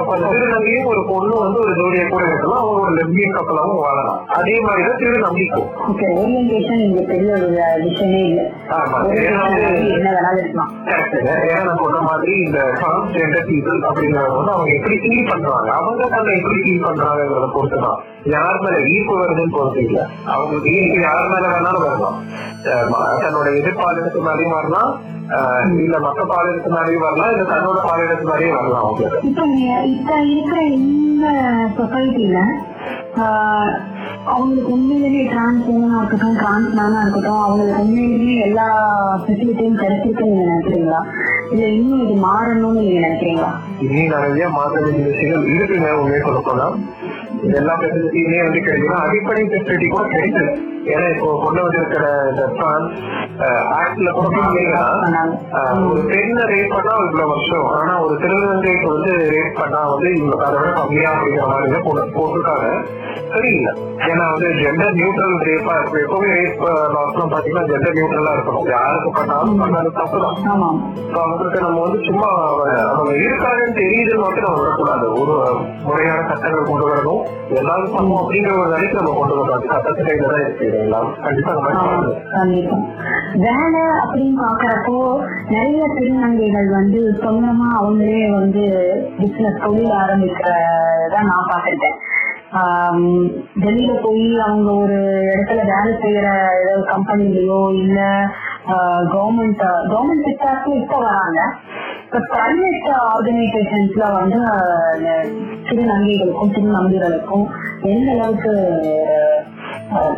அந்த திருநங்கையும் ஒரு பொண்ணு வந்து ஒரு ஜோடியை கூட இருக்கலாம். அவங்க ஒரு லெஸ்பியன் கப்பலாவும் வாழலாம். அதே மாதிரிதான் திருநம்பிக்கை ஓகே ஓரியன்டேஷன் இங்க பெரிய ஒரு விஷயமே இல்லை. ஆமா. Orientation வந்து என்ன வேணாலும் இருக்கலாம். கரெக்டுங்க. ஏன்னா நான் சொன்ன மாதிரி இந்த டிரான்ஸ்ஜெண்டர் பீப்புள் அப்படிங்கறது வந்து அவங்க எப்படி ஃபீல் பண்றாங்க? அவங்க தன்னை எப்படி ஃபீல் பண்றாங்கிறத பொறுத்துதான். யார் மேல ஈர்ப்பு வருதுன்னு பொறுத்து இல்ல. அவங்களுக்கு ஈர்ப்பு யார் மேல வேணாலும் வரலாம். தன்னோட எதிர்பாலினத்து மேலேயும் வரலாம். இல்ல மற்ற பாலினத்து மேலேயும் வரலாம். இல்ல தன்னோட பாலினத்து மேலேயும் வரலாம். அவங்களுக்கு இப்ப இப்ப இருக்கிற இந்த சொசைட்டில அவங்களுக்கு உண்மையிலேயே டிரான்ஸ் உமனா இருக்கட்டும் டிரான்ஸ் மேனா இருக்கட்டும் அவங்களுக்கு உண்மையிலேயே எல்லா ஃபெசிலிட்டியும் கிடைச்சிருக்குன்னு நீங்க நினைக்கிறீங்களா? இல்ல இன்னும் இது மாறணும்னு நீங்க நினைக்கிறீங்களா? இன்னும் நிறைய மாற்ற வேண்டிய விஷயங்கள் இருக்குங்க உண்மையை சொல்ல போனா. எல்லா ஃபெசிலிட்டியுமே வந்து கிடைக்கும் அடிப்படை ஃபெசிலிட்டி கூட கிடைக்குது ஏன்னா இப்போ கொண்டு வந்திருக்கிற இந்த பிரான்ஸ் ஆக்ட்ல கூட பாத்தீங்கன்னா ஒரு பெண்ணை ரேப் பண்ணா இவ்வளவு வருஷம். ஆனா ஒரு திருநங்கைக்கு வந்து ரேப் பண்ணா வந்து இவ்வளவு அதை விட கம்மியா அப்படிங்கிற மாதிரி போட்டிருக்காங்க. சரியில்லை. ஏன்னா வந்து ஜெண்டர் நியூட்ரல் ரேப்பா இருக்கும் எப்பவுமே ரேப் லாஸ்லாம் பாத்தீங்கன்னா ஜெண்டர் நியூட்ரலா இருக்கணும். யாருக்கு பண்ணாலும் பண்ணாலும் தப்பு தான். அவங்களுக்கு நம்ம வந்து சும்மா அவங்க- இருக்காங்கன்னு தெரியுதுன்னு மட்டும் நம்ம விடக்கூடாது. ஒரு முறையான சட்டங்கள் கொண்டு வரணும். எல்லாரும் சமம் அப்படிங்கிற ஒரு நிலைக்கு நம்ம கொண்டு வரணும். அது சட்டத்து கையில தான் இருக்கு. கண்டிப்பா. கண்டிப்பா. வேலை அப்படின்னு பாக்குறப்போ நிறைய திருநங்கைகள் வந்து சொந்தமா அவங்களே வந்து பிசினஸ் தொழில் ஆரம்பிக்கிறத நான் பார்த்திருக்கேன். ஆம், வெளியில போய் அவங்க ஒரு இடத்துல வேலை செய்யற ஏதாவது கம்பெனிலயோ இல்ல கவர்மெண்ட் கவர்மெண்ட் செக்டர்ஸ்ல இப்ப வராங்க. பிரைவேட் ஆர்கனைசேஷன்ஸ்ல வந்து திருநங்கைகளுக்கும் திருநம்பிகளுக்கும் எந்த அளவுக்கு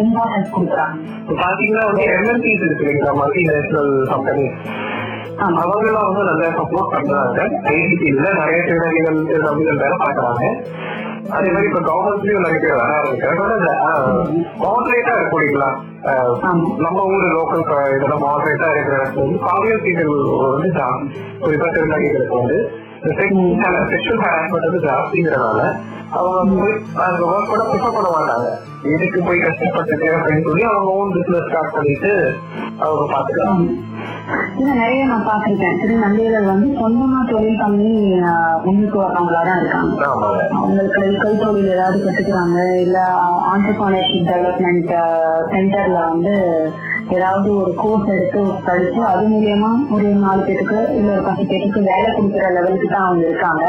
இம்பார்ட்டன்ஸ் கொடுக்குறாங்க. இப்ப பாத்தீங்கன்னா வந்து எம்என்சிஸ் இருக்கு இல்லைங்களா மல்டி நேஷனல் கம்பெனி. அவங்களும் வந்து நிறைய சப்போர்ட் பண்றாங்க. ஐசிடில நிறைய திருநங்கைகள் திருநங்கைகள் வேலை பாக்குறாங்க அதே மாதிரி இப்ப கவர்மெண்ட்லயும் நிறைய பேர் வர மாடரேட்டா இருக்கீங்களா ஆமா. நம்ம ஊரு லோக்கல் இதெல்லாம் மாடரேட்டா இருக்கிற பாலியல் சீட்டல் வந்து குறிப்பா திருநங்கைகளுக்கு வந்து செக்ஷுவல் ஹராஸ்மெண்ட் வந்து ஜாஸ்திங்கிறனால அவங்க போய் அந்த ஒர்க் கூட ப்ரிஃபர் பண்ண மாட்டாங்க. எதுக்கு போய் கஷ்டப்பட்டுட்டு அப்படின்னு சொல்லி அவங்க ஓன் பிசினஸ் ஸ்டார்ட் பண்ணிட்டு அவங்க பாத்துக்கலாம். இன்னும் நிறைய நான் பார்த்திருக்கேன் திரு நந்தைகள் வந்து சொந்தமா தொழில் பண்ணி முன்னுக்கு வரவங்களா தான் இருக்காங்க. அவங்களுக்கு கைத்தொழில் ஏதாவது கத்துக்கிறாங்க. இல்ல ஆண்டர்பிரினர்ஷிப் டெவலப்மெண்ட் சென்டர்ல வந்து ஏதாவது ஒரு கோர்ஸ் எடுத்து படிச்சு அது மூலியமா ஒரு நாலு பேருக்கு இல்ல ஒரு பத்து பேருக்கு வேலை கொடுக்குற லெவலுக்கு தான் அவங்க இருக்காங்க.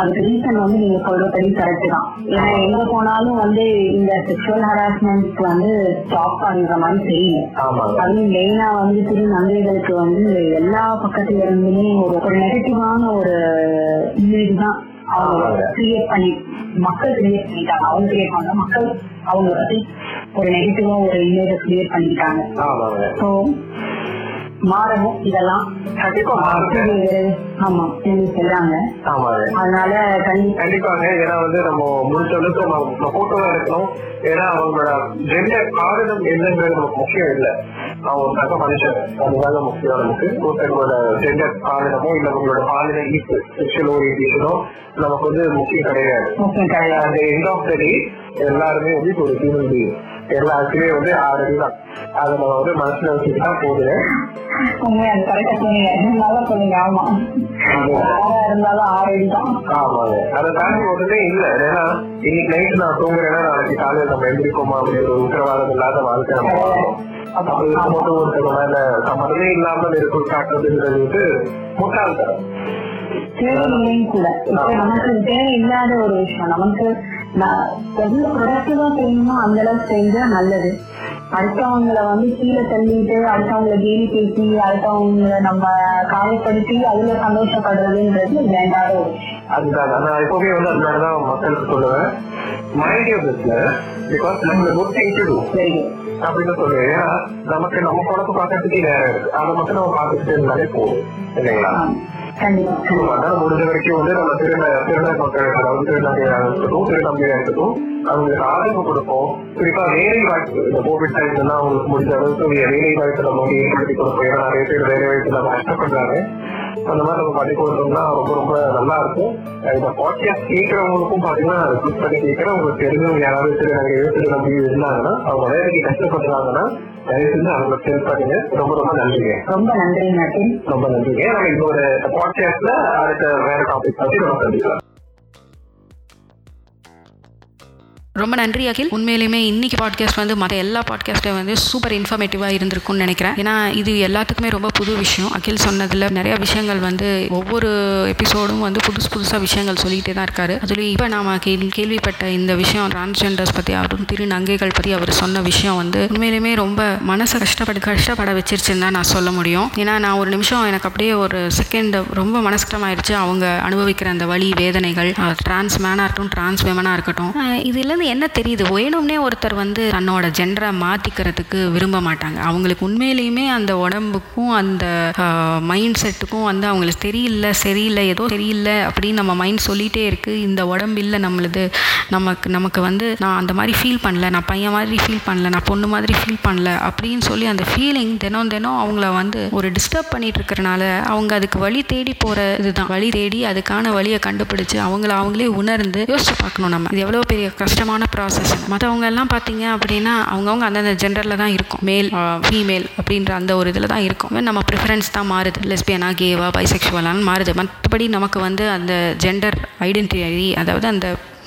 அதுக்கு ரீசன் வந்து நீங்க சொல்றபடி கரெக்ட் தான். ஏன்னா எங்க போனாலும் வந்து இந்த செக்ஷுவல் ஹராஸ்மெண்ட் வந்து ஸ்டாப் பண்ற மாதிரி தெரியல ஆமாங்க. அதுவும் மெயினா வந்து திரு நங்கைகளுக்கு வந்து எல்லா பக்கத்துல இருந்துமே ஒரு ஒரு நெகட்டிவான ஒரு இமேஜ் தான். அவங்க. கிரியேட் பண்ணி மக்கள் கிரியேட் பண்ணிட்டாங்க. அவங்க கிரியேட் பண்ண மக்கள் அவங்க பத்தி ஒரு நெகட்டிவா ஒரு இமேஜ் கிரியேட் ஸோ மாறணும் இதெல்லாம் கண்டிப்பா ஆமா நீங்க சொல்றாங்க. அதனால கண்டிப்பா கண்டிப்பாங்க. ஏன்னா வந்து நம்ம முடிஞ்ச அளவுக்கு நம்ம போட்டோவா இருக்கணும் ஏன்னா அவங்களோட ஜெண்டர் காரணம் என்னங்கிறது நமக்கு முக்கியம் இல்லை. அவங்க மனுஷன். அதுதாங்க முக்கியம் நமக்கு. ஒருத்தங்களோட ஜெண்டர் காரணமோ இல்ல அவங்களோட பாலின ஈர்ப்பு செக்ஷுவல் ஓரியன்டேஷனோ நமக்கு வந்து முக்கியம் கிடையாது. முக்கியம் கிடையாது. அந்த எண்ட் ஆஃப் த டே எல்லாருமே வந்து ஒரு ஹியூமன் பீயிங் எல்லாருக்குமே வந்து ஆல்ரெடி தான். அதை நம்ம வந்து மனசுல வச்சுட்டு தான் போகுது. உண்மையா அது கரெக்டா சொன்னீங்க. நல்லா சொன்னீங்க. ஆமா. யாரா இருந்தாலும் ஆறடி தான். ஆமாங்க. அதை தாண்டி ஒண்ணுமே இல்ல. ஏன்னா இன்னைக்கு நைட் நான் தூங்குறேன்னா நாளைக்கு காலையில நம்ம எந்திரிப்போமா? அப்படிங்கிற ஒரு உத்தரவாதம் இல்லாத வாழ்க்கை நம்ம வாழ்றோம். அப்ப இருக்க மட்டும் ஒருத்தர் மேல சம்மதமே இல்லாமல் இருக்கும் காட்டுறதுங்கிறது வந்து முட்டாள்தனம். தேவையில்லையும் கூட. இப்ப நமக்கு தேவையில்லாத ஒரு விஷயம். நமக்கு எவ்வளவு ப்ரொடக்டிவா செய்யணுமோ அந்த அளவுக்கு செஞ்சா நல்லது. அடுத்தவங்களை வந்து கீழே தள்ளிட்டு அடுத்தவங்களை கேலி பேசி அடுத்தவங்களை நம்ம காயப்படுத்தி அதுல சந்தோஷப்படுறதுன்றது வேண்டாத ஒரு அதுதான். நான் எப்பவுமே வந்து அதனாலதான் மக்களுக்கு சொல்லுவேன். மைண்ட் யூ பிசினஸ் பிகாஸ் நம்ம குட் திங் டு சரி. அப்படின்னு சொல்லுவேன் ஏன்னா நமக்கு நம்ம குழப்ப பார்க்கறதுக்கே நேரம் இருக்கு. அதை மட்டும் நம்ம பார்த்துக்கிட்டே இருந்தாலே போதும். இல்லைங்களா? கண்டிப்பா அதான் முடிஞ்ச வரைக்கும் வந்து நம்ம திருந திருந மக்கள் அதாவது திருநங்கையா இருக்கட்டும் திருநங்கையா இருக்கட்டும் அவங்களுக்கு ஆதரவு கொடுப்போம் குறிப்பா வேலை வாய்ப்பு இந்த கோவிட் டைம்ல அவங்களுக்கு முடிஞ்ச அளவுக்கு வேலை வாய்ப்பு நம்ம வந்து ஏற்படுத்தி கொடுப்போம் ஏன்னா நிறைய பேர் வேலை வாய்ப்பு நம்ம கஷ்டப்படுறாங்க அந்த மாதிரி நம்ம பண்ணி கொடுத்தோம்னா ரொம்ப ரொம்ப நல்லா இருக்கும் இந்த பாட்காஸ்ட் கேட்கறவங்களுக்கும் பாத்தீங்கன்னா அதை பண்ணி கேட்கற உங்களுக்கு தெரிஞ்சவங்க யாராவது திருநங்கையோ திருநங்கையோ இருந்தாங்கன்னா அவங்க வேலைக்கு கஷ்டப்படுறாங்கன்னா தயவு செஞ்சு ஹெல்ப் பண்ணுங்க ரொம்ப ரொம்ப நன்றிங்க. ரொம்ப நன்றி நட்டின் ரொம்ப நன்றிங்க. நம்ம இப்போ ஒரு பாட்காஸ்ட்ல அடுத்த வேற டாபிக் பத்தி நம்ம சந்திக்கலாம். ரொம்ப நன்றி அகில். உண்மையிலுமே இன்னைக்கு பாட்காஸ்ட் வந்து மற்ற எல்லா பாட்காஸ்ட்டும் வந்து சூப்பர் இன்ஃபர்மேட்டிவாக இருந்திருக்கும்னு நினைக்கிறேன். ஏன்னா இது எல்லாத்துக்குமே ரொம்ப புது விஷயம். அகில் சொன்னதில் நிறைய விஷயங்கள் வந்து ஒவ்வொரு எபிசோடும் வந்து புதுசு புதுசாக விஷயங்கள் சொல்லிகிட்டே தான் இருக்காரு. அதுலேயும் இப்போ நாம கேள்விப்பட்ட இந்த விஷயம் டிரான்ஸ்ஜெண்டர்ஸ் பற்றி அவரும் திரு நங்கைகள் பற்றி அவர் சொன்ன விஷயம் வந்து உண்மையிலுமே ரொம்ப மனசை கஷ்டப்பட கஷ்டப்பட வச்சிருச்சுன்னு தான் நான் சொல்ல முடியும். ஏன்னா நான் ஒரு நிமிஷம் எனக்கு அப்படியே ஒரு செகண்ட் ரொம்ப மனஸ்கரமாயிருச்சு அவங்க அனுபவிக்கிற அந்த வழி வேதனைகள் டிரான்ஸ் மேனாக இருக்கட்டும் டிரான்ஸ் விமனாக இருக்கட்டும். இதுலேருந்து இதுலேருந்து என்ன தெரியுது? வேணும்னே ஒருத்தர் வந்து தன்னோட ஜெண்டரை மாற்றிக்கிறதுக்கு விரும்ப மாட்டாங்க. அவங்களுக்கு உண்மையிலேயுமே அந்த உடம்புக்கும் அந்த மைண்ட் செட்டுக்கும் வந்து அவங்களுக்கு தெரியல சரியில்லை ஏதோ சரியில்லை அப்படின்னு நம்ம மைண்ட் சொல்லிகிட்டே இருக்குது இந்த உடம்பு இல்லை நம்மளுது. நமக்கு நமக்கு வந்து நான் அந்த மாதிரி ஃபீல் பண்ணல நான் பையன் மாதிரி ஃபீல் பண்ணல நான் பொண்ணு மாதிரி ஃபீல் பண்ணல அப்படின்னு சொல்லி அந்த ஃபீலிங் தினம் தினம் அவங்கள வந்து ஒரு டிஸ்டர்ப் பண்ணிட்டு இருக்கிறனால அவங்க அதுக்கு வழி தேடி போகிற இதுதான். வழி தேடி அதுக்கான வழியை கண்டுபிடிச்சு அவங்கள அவங்களே உணர்ந்து யோசிச்சு பார்க்கணும் நம்ம. இது எவ்வளோ பெரிய கஷ்டமாக கஷ்டமான ப்ராசஸ் மற்றவங்க எல்லாம் பார்த்தீங்க அப்படின்னா அவங்கவுங்க அந்தந்த ஜெண்டரில் தான் இருக்கும். மேல் ஃபீமேல் uh, அப்படின்ற அந்த ஒரு இதில் தான் இருக்கும். நம்ம ப்ரிஃபரன்ஸ் தான் மாறுது. லெஸ்பியனா கேவா பைசெக்ஷுவலான்னு மாறுது. மற்றபடி நமக்கு வந்து அந்த ஜெண்டர் ஐடென்டிட்டி அதாவது அந்த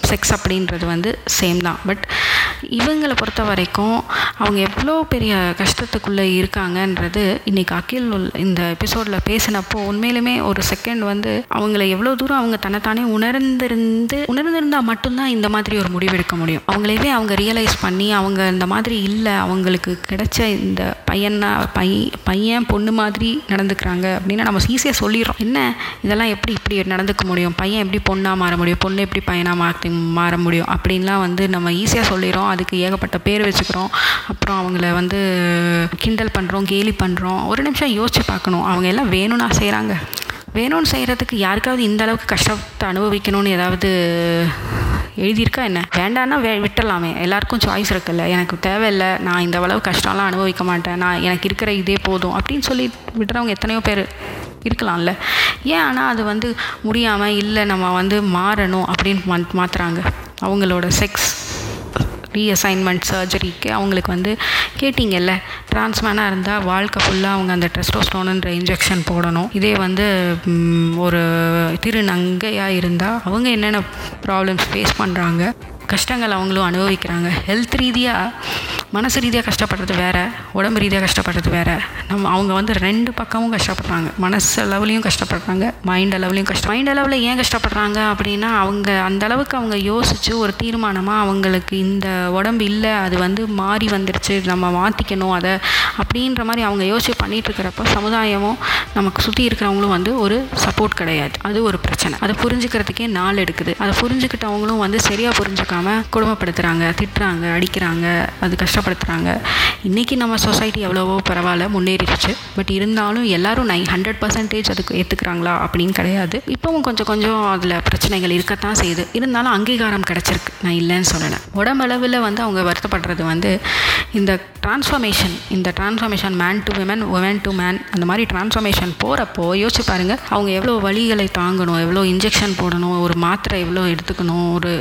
செக்ஸ் அப்படின்றது வந்து சேம் தான். பட் இவங்களை பொறுத்த வரைக்கும் அவங்க எவ்வளோ பெரிய கஷ்டத்துக்குள்ளே இருக்காங்கன்றது இன்றைக்கி அகில் இந்த எபிசோடில் பேசினப்போ உண்மையிலுமே ஒரு செகண்ட் வந்து அவங்கள எவ்வளோ தூரம் அவங்க தன்னைத்தானே உணர்ந்திருந்து உணர்ந்திருந்தால் மட்டும்தான் இந்த மாதிரி ஒரு முடிவெடுக்க முடியும். அவங்களவே அவங்க ரியலைஸ் பண்ணி அவங்க இந்த மாதிரி இல்லை அவங்களுக்கு கிடைச்ச இந்த பையனா பை பையன் பொண்ணு மாதிரி நடந்துக்கிறாங்க அப்படின்னா நம்ம ஈஸியாக சொல்லிடுறோம். என்ன? இதெல்லாம் எப்படி இப்படி நடந்துக்க முடியும்? பையன் எப்படி பொண்ணாக மாற முடியும்? பொண்ணு எப்படி பையனாக மாற்ற மாற்றி மாற முடியும். அப்படின்லாம் வந்து நம்ம ஈஸியாக சொல்லிடுறோம். அதுக்கு ஏகப்பட்ட பேர் வச்சுக்கிறோம். அப்புறம் அவங்கள வந்து கிண்டல் பண்ணுறோம் கேலி பண்ணுறோம் ஒரு நிமிஷம் யோசிச்சு பார்க்கணும். அவங்க எல்லாம் வேணும்னா செய்கிறாங்க வேணும்னு செய்கிறதுக்கு யாருக்காவது இந்த அளவுக்கு கஷ்டத்தை அனுபவிக்கணும்னு ஏதாவது எழுதியிருக்கா என்ன? வேண்டான்னா வே விட்டுடலாமே. எல்லாருக்கும் சாய்ஸ் இருக்குல்ல. எனக்கு தேவையில்லை. நான் இந்த அளவு கஷ்டம்லாம் அனுபவிக்க மாட்டேன். நான் எனக்கு இருக்கிற இதே போதும். அப்படின்னு சொல்லி விடுறவங்க எத்தனையோ பேர். இருக்கலாம்ல. ஏன் ஆனால் அது வந்து முடியாமல் இல்லை நம்ம வந்து மாறணும் அப்படின்னு மாற்றுறாங்க அவங்களோட செக்ஸ் ரீஅசைன்மெண்ட் சர்ஜரிக்கு அவங்களுக்கு வந்து கேட்டிங்கல்ல டிரான்ஸ்மேனாக இருந்தால் வாழ்க்கை ஃபுல்லாக அவங்க அந்த டெஸ்டோஸ்டோனுன்ற இன்ஜெக்ஷன் போடணும். இதே வந்து ஒரு திருநங்கையாக இருந்தால் அவங்க என்னென்ன ப்ராப்ளம்ஸ் ஃபேஸ் பண்ணுறாங்க கஷ்டங்கள் அவங்களும் அனுபவிக்கிறாங்க. ஹெல்த் ரீதியாக மனசு ரீதியாக கஷ்டப்படுறது வேறு உடம்பு ரீதியாக கஷ்டப்படுறது வேறு. நம்ம அவங்க வந்து ரெண்டு பக்கமும் கஷ்டப்படுறாங்க. மனசு அளவுலேயும் கஷ்டப்படுறாங்க மைண்ட் லெவலையும் கஷ்டம் மைண்ட் அளவில் ஏன் கஷ்டப்படுறாங்க அப்படின்னா அவங்க அந்த அளவுக்கு அவங்க யோசித்து ஒரு தீர்மானமாக அவங்களுக்கு இந்த உடம்பு இல்லை அது வந்து மாறி வந்துருச்சு நம்ம மாற்றிக்கணும் அதை அப்படின்ற மாதிரி அவங்க யோசிச்சு பண்ணிகிட்ருக்கிறப்போ சமுதாயமும் நமக்கு சுற்றி இருக்கிறவங்களும் வந்து ஒரு சப்போர்ட் கிடையாது. அது ஒரு பிரச்சனை. அதை புரிஞ்சுக்கிறதுக்கே நாள் எடுக்குது. அதை புரிஞ்சுக்கிட்டவங்களும் வந்து சரியாக புரிஞ்சுக்காம குடும்பப்படுத்துகிறாங்க திட்டுறாங்க அடிக்கிறாங்க. அது கஷ்டம். கஷ்டப்படுத்துகிறாங்க இன்றைக்கி நம்ம சொசைட்டி எவ்வளவோ பரவாயில்ல முன்னேறிடுச்சு. பட் இருந்தாலும் எல்லோரும் நை ஹண்ட்ரட் பர்சன்டேஜ் அதுக்கு ஏற்றுக்கிறாங்களா அப்படின்னு கிடையாது. இப்போவும் கொஞ்சம் கொஞ்சம் அதில் பிரச்சனைகள் இருக்கத்தான் செய்யுது. இருந்தாலும் அங்கீகாரம் கிடச்சிருக்கு. நான் இல்லைன்னு சொல்லலை. உடம்பளவில் வந்து அவங்க வருத்தப்படுறது வந்து இந்த டிரான்ஸ்ஃபர்மேஷன் இந்த transformation man to women woman to man அந்த மாதிரி டிரான்ஸ்ஃபர்மேஷன் போகிறப்போ யோசிச்சு பாருங்கள் அவங்க எவ்வளோ வலிகளை தாங்கணும் எவ்வளோ இன்ஜெக்ஷன் போடணும் ஒரு மாத்திரை எவ்வளோ எடுத்துக்கணும் ஒரு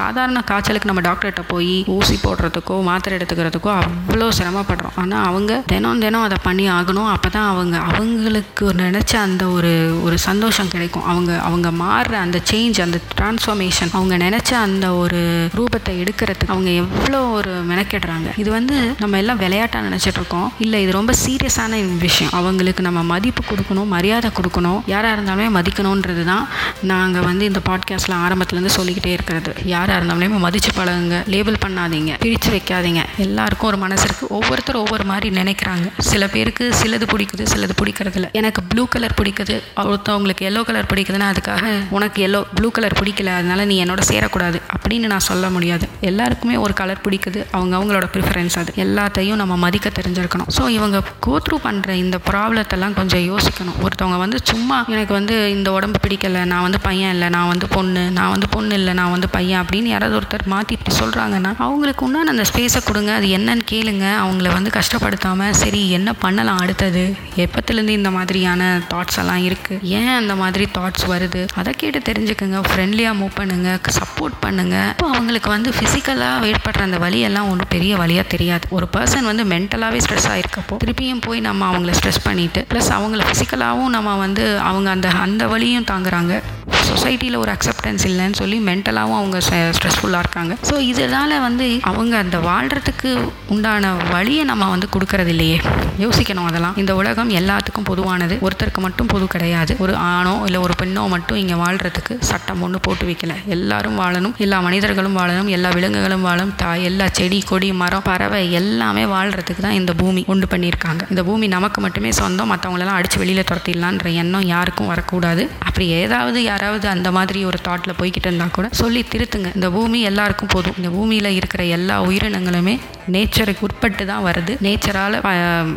சாதாரண காய்ச்சலுக்கு நம்ம டாக்டர்கிட்ட போய் ஊசி போடுறதுக்கோ மாத்திரை எடுத்துக்கிறதுக்கோ அவ்வளோ சிரமப்படுறோம். ஆனால் அவங்க தினம் தினம் அதை பண்ணி ஆகணும். அப்போ தான் அவங்க அவங்களுக்கு நினச்ச அந்த ஒரு ஒரு சந்தோஷம் கிடைக்கும். அவங்க அவங்க மாறுற அந்த சேஞ்ச் அந்த டிரான்ஸ்ஃபர்மேஷன் அவங்க நினச்ச அந்த ஒரு ரூபத்தை எடுக்கிறதுக்கு அவங்க எவ்வளோ ஒரு மெனக்கெடுறாங்க. இது வந்து நம்ம எல்லாம் விளையாட்டாக நினச்சிட்டு இருக்கோம். இல்லை இது ரொம்ப சீரியஸான விஷயம். அவங்களுக்கு நம்ம மதிப்பு கொடுக்கணும் மரியாதை கொடுக்கணும். யாராக இருந்தாலுமே மதிக்கணுன்றது தான் நாங்கள் வந்து இந்த பாட்காஸ்ட்டில் ஆரம்பத்துலேருந்து சொல்லிக்கிட்டே இருக்கிறது. யாராக இருந்தாலுமே மதிச்சு பழகுங்க. லேபிள் பண்ணாதீங்க. பிரித்து வைக்காதீங்க. எல்லாருக்கும் ஒரு மனசு இருக்குது ஒவ்வொருத்தர் ஒவ்வொரு மாதிரி நினைக்கிறாங்க. சில பேருக்கு சிலது பிடிக்குது சிலது பிடிக்கிறதில்ல. எனக்கு ப்ளூ கலர் பிடிக்குது. ஒருத்தவங்களுக்கு எல்லோ கலர் பிடிக்குதுன்னா அதுக்காக உனக்கு எல்லோ ப்ளூ கலர் பிடிக்கல. அதனால நீ என்னோட சேரக்கூடாது அப்படின்னு நான் சொல்ல முடியாது. எல்லாருக்குமே ஒரு கலர் பிடிக்குது. அவங்க அவங்களோட ப்ரிஃபரன்ஸ் அது. எல்லாத்தையும் நம்ம மதிக்க தெரிஞ்சிருக்கணும். ஸோ இவங்க கோத்ரூ பண்ணுற இந்த ப்ராப்ளத்தெல்லாம் கொஞ்சம் யோசிக்கணும். ஒருத்தவங்க வந்து சும்மா எனக்கு வந்து இந்த உடம்பு பிடிக்கல. நான் வந்து பையன் இல்லை. நான் வந்து பொண்ணு. நான் வந்து பொண்ணு இல்லை. நான் வந்து பையன் அப்படின்னு யாராவது ஒருத்தர் மாற்றி இப்படி சொல்கிறாங்கன்னா அவங்களுக்கு உண்டான அந்த ஸ்பேஸை கொடுங்க. அது என்னன்னு கேளுங்க. அவங்கள வந்து கஷ்டப்படுத்தாமல் சரி என்ன பண்ணலாம் அடுத்தது? எப்பத்துலேருந்து இந்த மாதிரியான தாட்ஸ் எல்லாம் இருக்குது ஏன் அந்த மாதிரி தாட்ஸ் வருது? அதை கேட்டு தெரிஞ்சுக்கோங்க. ஃப்ரெண்ட்லியாக மூவ் பண்ணுங்க. சப்போர்ட் பண்ணுங்க. இப்போ அவங்களுக்கு வந்து ஃபிசிக்கலாக ஏற்படுற அந்த வலியெல்லாம் ஒன்றும் பெரிய வழியாக தெரியாது. ஒரு பர்சன் வந்து மென்டலாகவே ஸ்ட்ரெஸ் ஆகிருக்கப்போ திருப்பியும் போய் நம்ம அவங்கள ஸ்ட்ரெஸ் பண்ணிவிட்டு ப்ளஸ் அவங்கள ஃபிசிக்கலாகவும் நம்ம வந்து அவங்க அந்த அந்த வழியும் தாங்குறாங்க. சொசைட்டியில் ஒரு அக்செப்டன்ஸ் இல்லைன்னு சொல்லி மென்டலாகவும் அவங்க ஸ்ட்ரெஸ்ஃபுல்லாக இருக்காங்க. ஸோ இதனால் வந்து அவங்க அந்த வாழ்கிறதுக்கு உண்டான வழியை நம்ம வந்து கொடுக்கறது இல்லையே. யோசிக்கணும் அதெல்லாம். இந்த உலகம் எல்லாத்துக்கும் பொதுவானது. ஒருத்தருக்கு மட்டும் பொது கிடையாது. ஒரு ஆணோ இல்லை ஒரு பெண்ணோ மட்டும் இங்கே வாழ்கிறதுக்கு சட்டம் ஒன்று போட்டு வைக்கல. எல்லாரும் வாழணும். எல்லா மனிதர்களும் வாழணும். எல்லா விலங்குகளும் வாழும். தாய் எல்லா செடி கொடி மரம் பறவை எல்லாமே வாழ்கிறதுக்கு தான் இந்த பூமி உண்டு பண்ணியிருக்காங்க. இந்த பூமி நமக்கு மட்டுமே சொந்தம். மற்றவங்களெல்லாம் அடித்து வெளியில் துரத்திடலான்ற எண்ணம் யாருக்கும் வரக்கூடாது. அப்படி ஏதாவது யாராவது அந்த மாதிரி ஒரு தாட்டில் போய்கிட்டு இருந்தால் கூட சொல்லி திருத்துங்க. இந்த பூமி எல்லாருக்கும் போதும். இந்த பூமியில் இருக்கிற எல்லா உயிரினங்களுமே நேச்சருக்கு உட்பட்டு தான் வருது. நேச்சரால்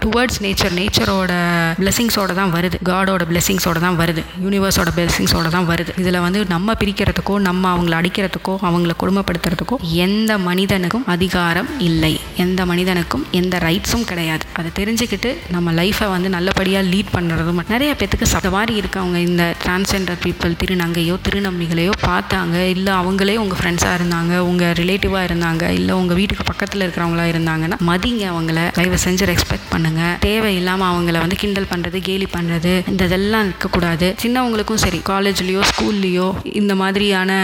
டுவர்ட்ஸ் நேச்சர் நேச்சரோட பிளெஸிங்ஸோட தான் வருது. காடோட பிளெஸிங்ஸோட தான் வருது. யூனிவர்ஸோட பிளெஸிங்ஸோட தான் வருது. இதில் வந்து நம்ம பிரிக்கிறதுக்கோ நம்ம அவங்கள அடிக்கிறதுக்கோ அவங்கள கொடுமைப்படுத்துறதுக்கோ எந்த மனிதனுக்கும் அதிகாரம் இல்லை. எந்த மனிதனுக்கும் எந்த ரைட்ஸும் கிடையாது. அதை தெரிஞ்சுக்கிட்டு நம்ம லைஃப்பை வந்து நல்லபடியாக லீட் பண்ணுறதும் நிறைய பேத்துக்கு சத மாதிரி இருக்கவங்க இந்த டிரான்ஸ்ஜெண்டர் பீப்புள் திருநங்கையோ திருநம்பிகளையோ பார்த்தாங்க. இல்லை அவங்களே உங்கள் ஃப்ரெண்ட்ஸாக இருந்தாங்க உங்கள் ரிலேட்டிவாக இருந்தாங்க இல்லை உங்கள் வீட்டுக்கு பக்கத்தில் இருக்கிறவங்களா இருந்தாங்கன்னா மதிங்க அவங்கள. தயவு செஞ்சு ரெஸ்பெக்ட் பண்ணுங்க. தேவையில்லாமல் அவங்கள வந்து கிண்டல் பண்ணுறது கேலி பண்ணுறது இந்த இதெல்லாம் இருக்கக்கூடாது சின்னவங்களுக்கும் சரி காலேஜ்லேயோ ஸ்கூல்லையோ இந்த மாதிரியான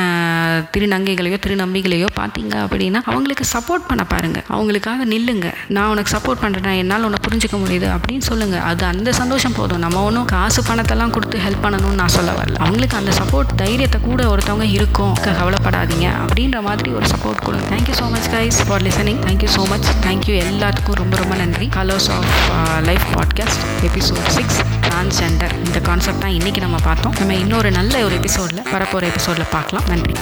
திருநங்கைகளையோ திருநம்பிகளையோ பார்த்தீங்க அப்படின்னா அவங்களுக்கு சப்போர்ட் பண்ண பாருங்கள் அவங்களுக்காக நில்லுங்க. நான் உனக்கு சப்போர்ட் பண்ணுறேன் என்னால் உன்னை புரிஞ்சுக்க முடியுது அப்படின்னு சொல்லுங்கள் அது அந்த சந்தோஷம் போதும். நம்ம ஒன்றும் காசு பணத்தெல்லாம் கொடுத்து ஹெல்ப் பண்ணணும்னு நான் சொல்ல வரல. அவங்களுக்கு அந்த சப்போர்ட் தைரியத்தை கூட ஒருத்தவங்க இருக்கும். கவலைப்படாதீங்க. அப்படின்ற மாதிரி ஒரு சப்போர்ட் கொடுங்க. Thank you so much guys for listening thank you so much thank you எல்லாத்துக்கும் ரொம்ப ரொம்ப நன்றி. Colours of life podcast episode six transgender இந்த கான்செப்ட் தான் இன்றைக்கி நம்ம பார்த்தோம். நம்ம இன்னொரு நல்ல ஒரு எபிசோடில் வரப்போகிற எபிசோடில் பார்க்கலாம். நன்றி.